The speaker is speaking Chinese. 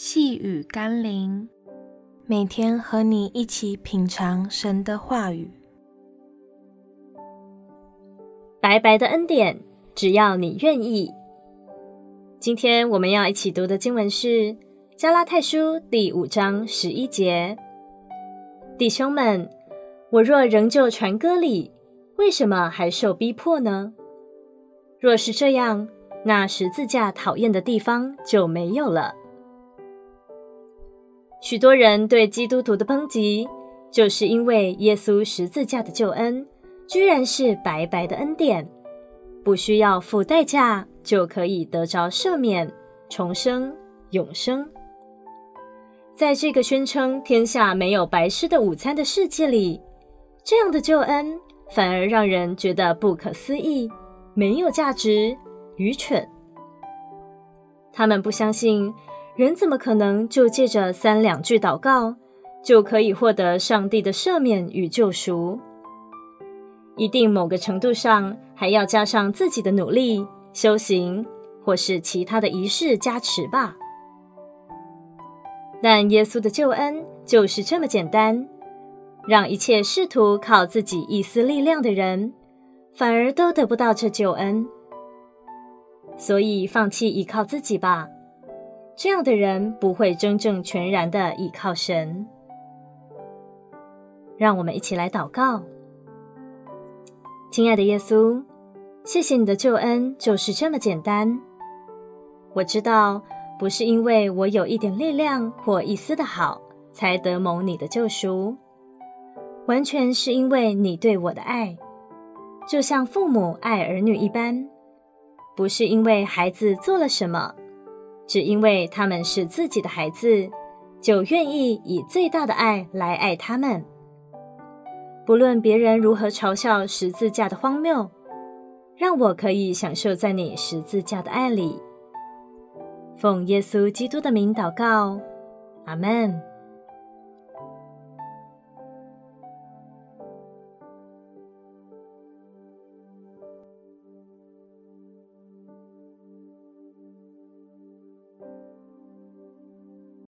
细雨甘霖，每天和你一起品尝神的话语。白白的恩典，只要你愿意。今天我们要一起读的经文是《加拉太书》第五章十一节。弟兄们，我若仍旧传歌礼，为什么还受逼迫呢？若是这样，那十字架讨厌的地方就没有了。许多人对基督徒的抨击，就是因为耶稣十字架的救恩，居然是白白的恩典，不需要付代价就可以得着赦免、重生、永生。在这个宣称天下没有白吃的午餐的世界里，这样的救恩反而让人觉得不可思议、没有价值、愚蠢。他们不相信。人怎么可能就借着三两句祷告，就可以获得上帝的赦免与救赎？一定某个程度上还要加上自己的努力、修行，或是其他的仪式加持吧。但耶稣的救恩就是这么简单，让一切试图靠自己一丝力量的人，反而都得不到这救恩。所以，放弃依靠自己吧。这样的人不会真正全然的倚靠神。让我们一起来祷告。亲爱的耶稣，谢谢你的救恩就是这么简单。我知道不是因为我有一点力量或一丝的好才得蒙你的救赎，完全是因为你对我的爱，就像父母爱儿女一般，不是因为孩子做了什么。只因为他们是自己的孩子，就愿意以最大的爱来爱他们。不论别人如何嘲笑十字架的荒谬，让我可以享受在你十字架的爱里。奉耶稣基督的名祷告，阿门。